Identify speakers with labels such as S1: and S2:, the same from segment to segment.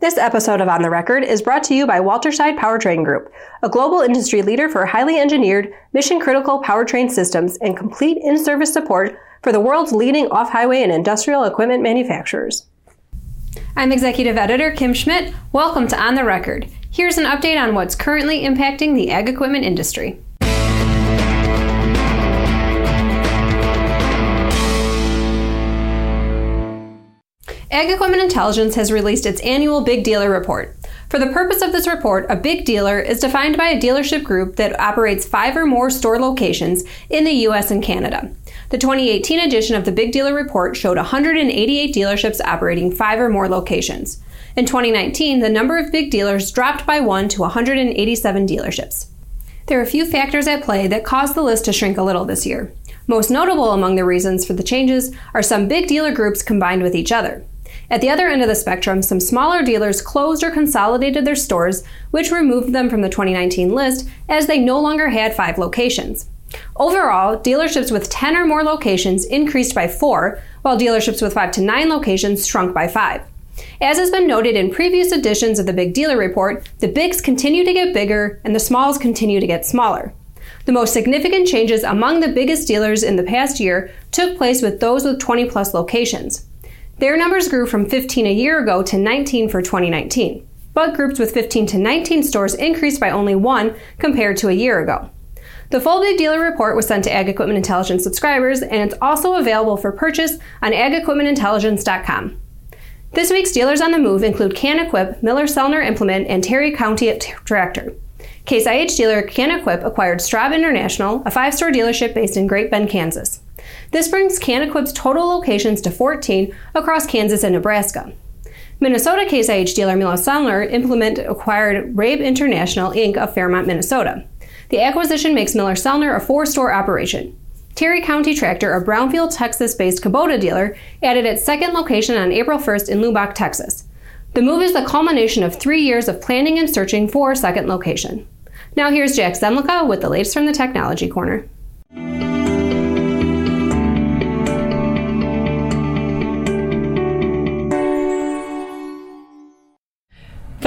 S1: This episode of On the Record is brought to you by Walterscheid Powertrain Group, a global industry leader for highly engineered, mission critical powertrain systems and complete in service support for the world's leading off highway and industrial equipment manufacturers. I'm Executive Editor Kim Schmidt. Welcome to On the Record. Here's an update on what's currently impacting the ag equipment industry. Ag Equipment Intelligence has released its annual Big Dealer Report. For the purpose of this report, a big dealer is defined by a dealership group that operates five or more store locations in the US and Canada. The 2018 edition of the Big Dealer Report showed 188 dealerships operating five or more locations. In 2019, the number of big dealers dropped by one to 187 dealerships. There are a few factors at play that caused the list to shrink a little this year. Most notable among the reasons for the changes are some big dealer groups combined with each other. At the other end of the spectrum, some smaller dealers closed or consolidated their stores, which removed them from the 2019 list as they no longer had five locations. Overall, dealerships with 10 or more locations increased by four, while dealerships with 5 to 9 locations shrunk by 5. As has been noted in previous editions of the Big Dealer Report, the bigs continue to get bigger and the smalls continue to get smaller. The most significant changes among the biggest dealers in the past year took place with those with 20 plus locations. Their numbers grew from 15 a year ago to 19 for 2019. But groups with 15 to 19 stores increased by only one compared to a year ago. The full Big Dealer report was sent to Ag Equipment Intelligence subscribers, and it's also available for purchase on agequipmentintelligence.com. This week's dealers on the move include Kanequip, Miller Sellner Implement, and Terry County Tractor. Case IH dealer Kanequip acquired Straub International, a five store dealership based in Great Bend, Kansas. This brings Kanequip's total locations to 14 across Kansas and Nebraska. Minnesota Case IH dealer Miller Sellner Implement acquired Rabe International Inc. of Fairmont, Minnesota. The acquisition makes Miller Sellner a four store operation. Terry County Tractor, a Brownfield, Texas based Kubota dealer, added its second location on April 1st in Lubbock, Texas. The move is the culmination of three years of planning and searching for a second location. Now here's Jack Zemlicka with the latest from the Technology Corner.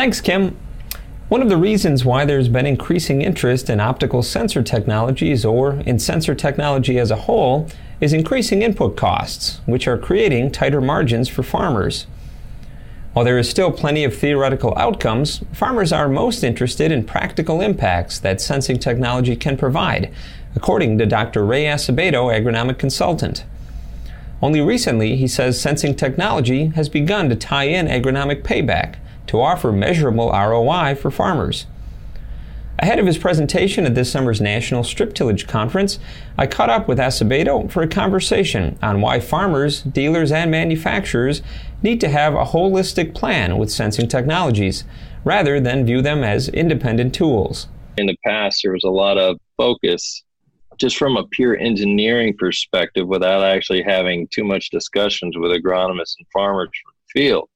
S2: Thanks, Kim. One of the reasons why there's been increasing interest in optical sensor technologies or in sensor technology as a whole is increasing input costs, which are creating tighter margins for farmers. While there is still plenty of theoretical outcomes, farmers are most interested in practical impacts that sensing technology can provide, according to Dr. Ray Acevedo, agronomic consultant. Only recently, he says sensing technology has begun to tie in agronomic payback to offer measurable ROI for farmers. Ahead of his presentation at this summer's National Strip Tillage Conference, I caught up with Acevedo for a conversation on why farmers, dealers, and manufacturers need to have a holistic plan with sensing technologies, rather than view them as independent tools.
S3: In the past, there was a lot of focus just from a pure engineering perspective without actually having too much discussions with agronomists and farmers from the field.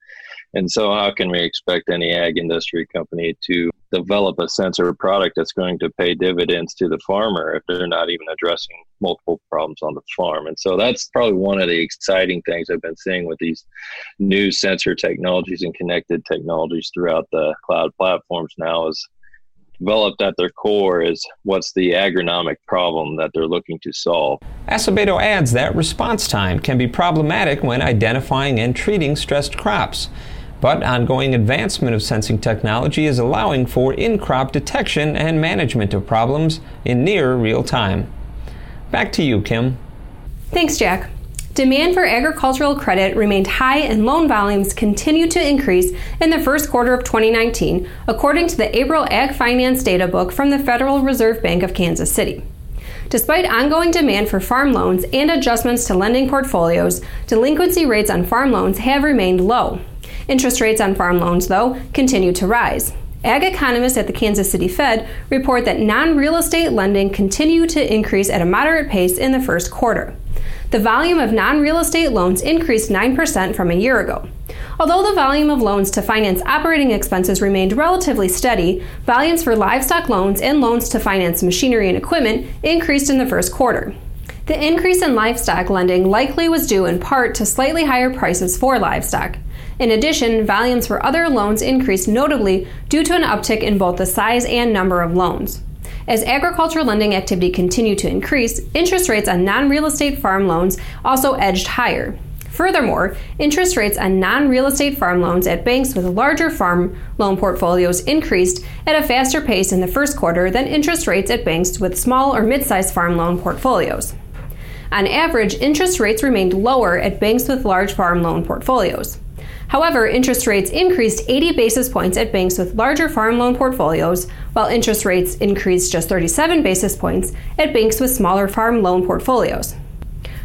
S3: And so, how can we expect any ag industry company to develop a sensor product that's going to pay dividends to the farmer if they're not even addressing multiple problems on the farm? And so, that's probably one of the exciting things I've been seeing with these new sensor technologies and connected technologies throughout the cloud platforms now is developed at their core is what's the agronomic problem that they're looking to solve.
S2: Acevedo adds that response time can be problematic when identifying and treating stressed crops. But ongoing advancement of sensing technology is allowing for in crop detection and management of problems in near real time. Back to you, Kim.
S1: Thanks, Jack. Demand for agricultural credit remained high and loan volumes continued to increase in the first quarter of 2019, according to the April Ag Finance Data Book from the Federal Reserve Bank of Kansas City. Despite ongoing demand for farm loans and adjustments to lending portfolios, delinquency rates on farm loans have remained low. Interest rates on farm loans, though, continue to rise. Ag economists at the Kansas City Fed report that non real estate lending continued to increase at a moderate pace in the first quarter. The volume of non real estate loans increased 9% from a year ago. Although the volume of loans to finance operating expenses remained relatively steady, volumes for livestock loans and loans to finance machinery and equipment increased in the first quarter. The increase in livestock lending likely was due in part to slightly higher prices for livestock. In addition, volumes for other loans increased notably due to an uptick in both the size and number of loans. As agricultural lending activity continued to increase, interest rates on non real estate farm loans also edged higher. Furthermore, interest rates on non real estate farm loans at banks with larger farm loan portfolios increased at a faster pace in the first quarter than interest rates at banks with small or mid sized farm loan portfolios. On average, interest rates remained lower at banks with large farm loan portfolios. However, interest rates increased 80 basis points at banks with larger farm loan portfolios, while interest rates increased just 37 basis points at banks with smaller farm loan portfolios.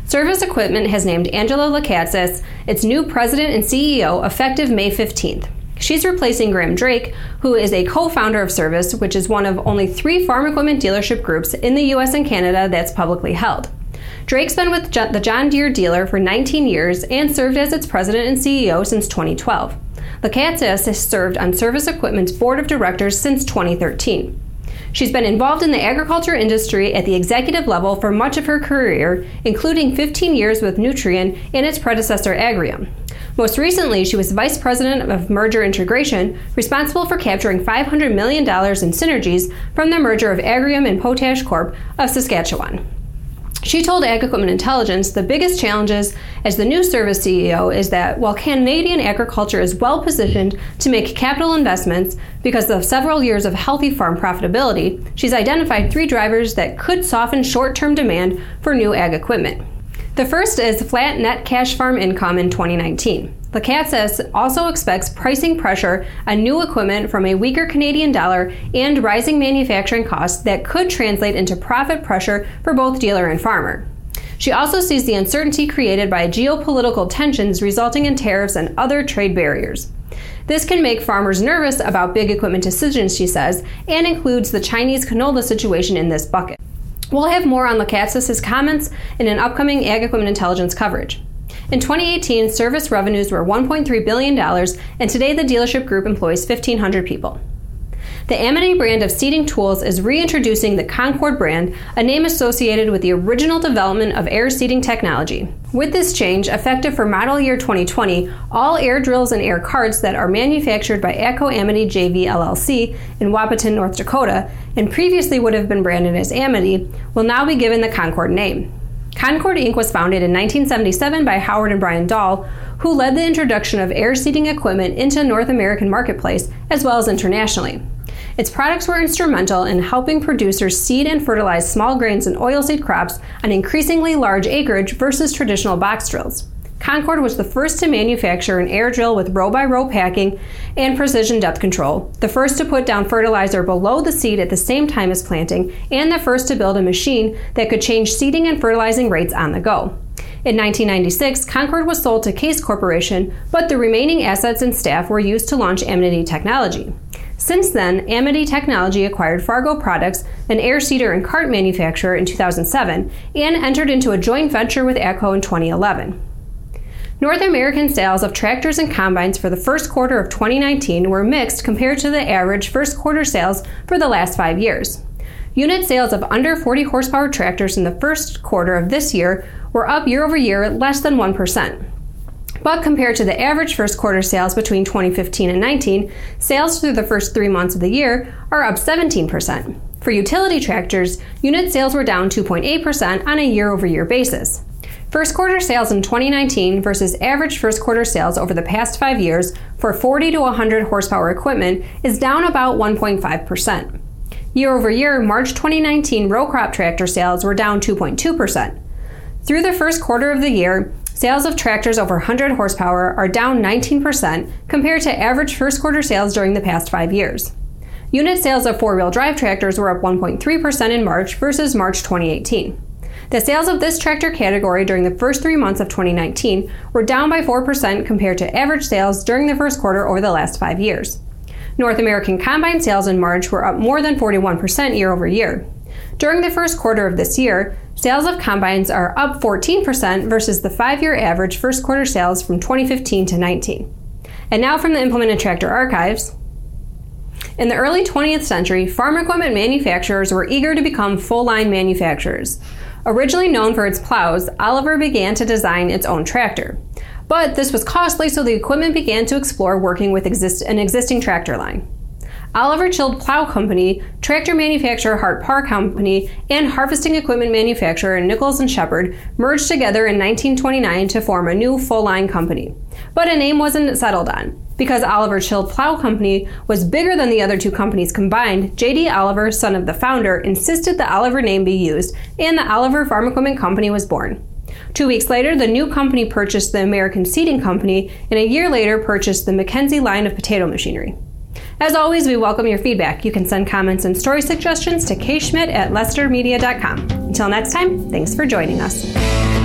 S1: Cervus Equipment has named Angela Lekatsas its new president and CEO effective May 15th. She's replacing Graham Drake, who is a co founder of Cervus, which is one of only three farm equipment dealership groups in the US and Canada that's publicly held. Drake's been with the John Deere dealer for 19 years and served as its president and CEO since 2012. Lekatsas has served on Cervus Equipment's board of directors since 2013. She's been involved in the agriculture industry at the executive level for much of her career, including 15 years with Nutrien and its predecessor Agrium. Most recently, she was vice president of merger integration, responsible for capturing $500 million in synergies from the merger of Agrium and Potash Corp of Saskatchewan. She told Ag Equipment Intelligence the biggest challenges as the new Cervus CEO is that while Canadian agriculture is well positioned to make capital investments because of several years of healthy farm profitability, she's identified three drivers that could soften short term demand for new ag equipment. The first is flat net cash farm income in 2019. Lekatsas also expects pricing pressure on new equipment from a weaker Canadian dollar and rising manufacturing costs that could translate into profit pressure for both dealer and farmer. She also sees the uncertainty created by geopolitical tensions resulting in tariffs and other trade barriers. This can make farmers nervous about big equipment decisions, she says, and includes the Chinese canola situation in this bucket. We'll have more on Lekatsas' comments in an upcoming Ag Equipment Intelligence coverage. In 2018, Cervus revenues were $1.3 billion, and today the dealership group employs 1,500 people. The Amity brand of seeding tools is reintroducing the Concord brand, a name associated with the original development of air seeding technology. With this change, effective for model year 2020, all air drills and air carts that are manufactured by AGCO Amity JV LLC in Wahpeton, North Dakota, and previously would have been branded as Amity, will now be given the Concord name. Concord Inc. was founded in 1977 by Howard and Brian Dahl, who led the introduction of air seeding equipment into North American marketplace as well as internationally. Its products were instrumental in helping producers seed and fertilize small grains and oilseed crops on increasingly large acreage versus traditional box drills. Concord was the first to manufacture an air drill with row by row packing and precision depth control, the first to put down fertilizer below the seed at the same time as planting, and the first to build a machine that could change seeding and fertilizing rates on the go. In 1996, Concord was sold to Case Corporation, but the remaining assets and staff were used to launch Amity Technology. Since then, Amity Technology acquired Fargo Products, an air seeder and cart manufacturer, in 2007, and entered into a joint venture with AGCO in 2011. North American sales of tractors and combines for the first quarter of 2019 were mixed compared to the average first quarter sales for the last five years. Unit sales of under 40 horsepower tractors in the first quarter of this year were up year over year less than 1%. But compared to the average first quarter sales between 2015 and 19, sales through the first three months of the year are up 17%. For utility tractors, unit sales were down 2.8% on a year over year basis. First quarter sales in 2019 versus average first quarter sales over the past five years for 40 to 100 horsepower equipment is down about 1.5%. Year over year, March 2019 row crop tractor sales were down 2.2%. Through the first quarter of the year, sales of tractors over 100 horsepower are down 19% compared to average first quarter sales during the past five years. Unit sales of four wheel drive tractors were up 1.3% in March versus March 2018. The sales of this tractor category during the first three months of 2019 were down by 4% compared to average sales during the first quarter over the last five years. North American combine sales in March were up more than 41% year over year. During the first quarter of this year, sales of combines are up 14% versus the five year average first quarter sales from 2015 to 19. And now from the Implement and Tractor Archives. In the early 20th century, farm equipment manufacturers were eager to become full line manufacturers. Originally known for its plows, Oliver began to design its own tractor. But this was costly, so the equipment began to explore working with exist- an existing tractor line. Oliver Chilled Plow Company, tractor manufacturer Hart-Parr Company, and harvesting equipment manufacturer Nichols and Shepard merged together in 1929 to form a new full-line company. But a name wasn't settled on. Because Oliver Chilled Plow Company was bigger than the other two companies combined, J.D. Oliver, son of the founder, insisted the Oliver name be used, and the Oliver Farm Equipment Company was born. Two weeks later, the new company purchased the American Seeding Company, and a year later purchased the McKenzie line of potato machinery. As always, we welcome your feedback. You can send comments and story suggestions to kschmidt at lessitermedia.com. Until next time, thanks for joining us.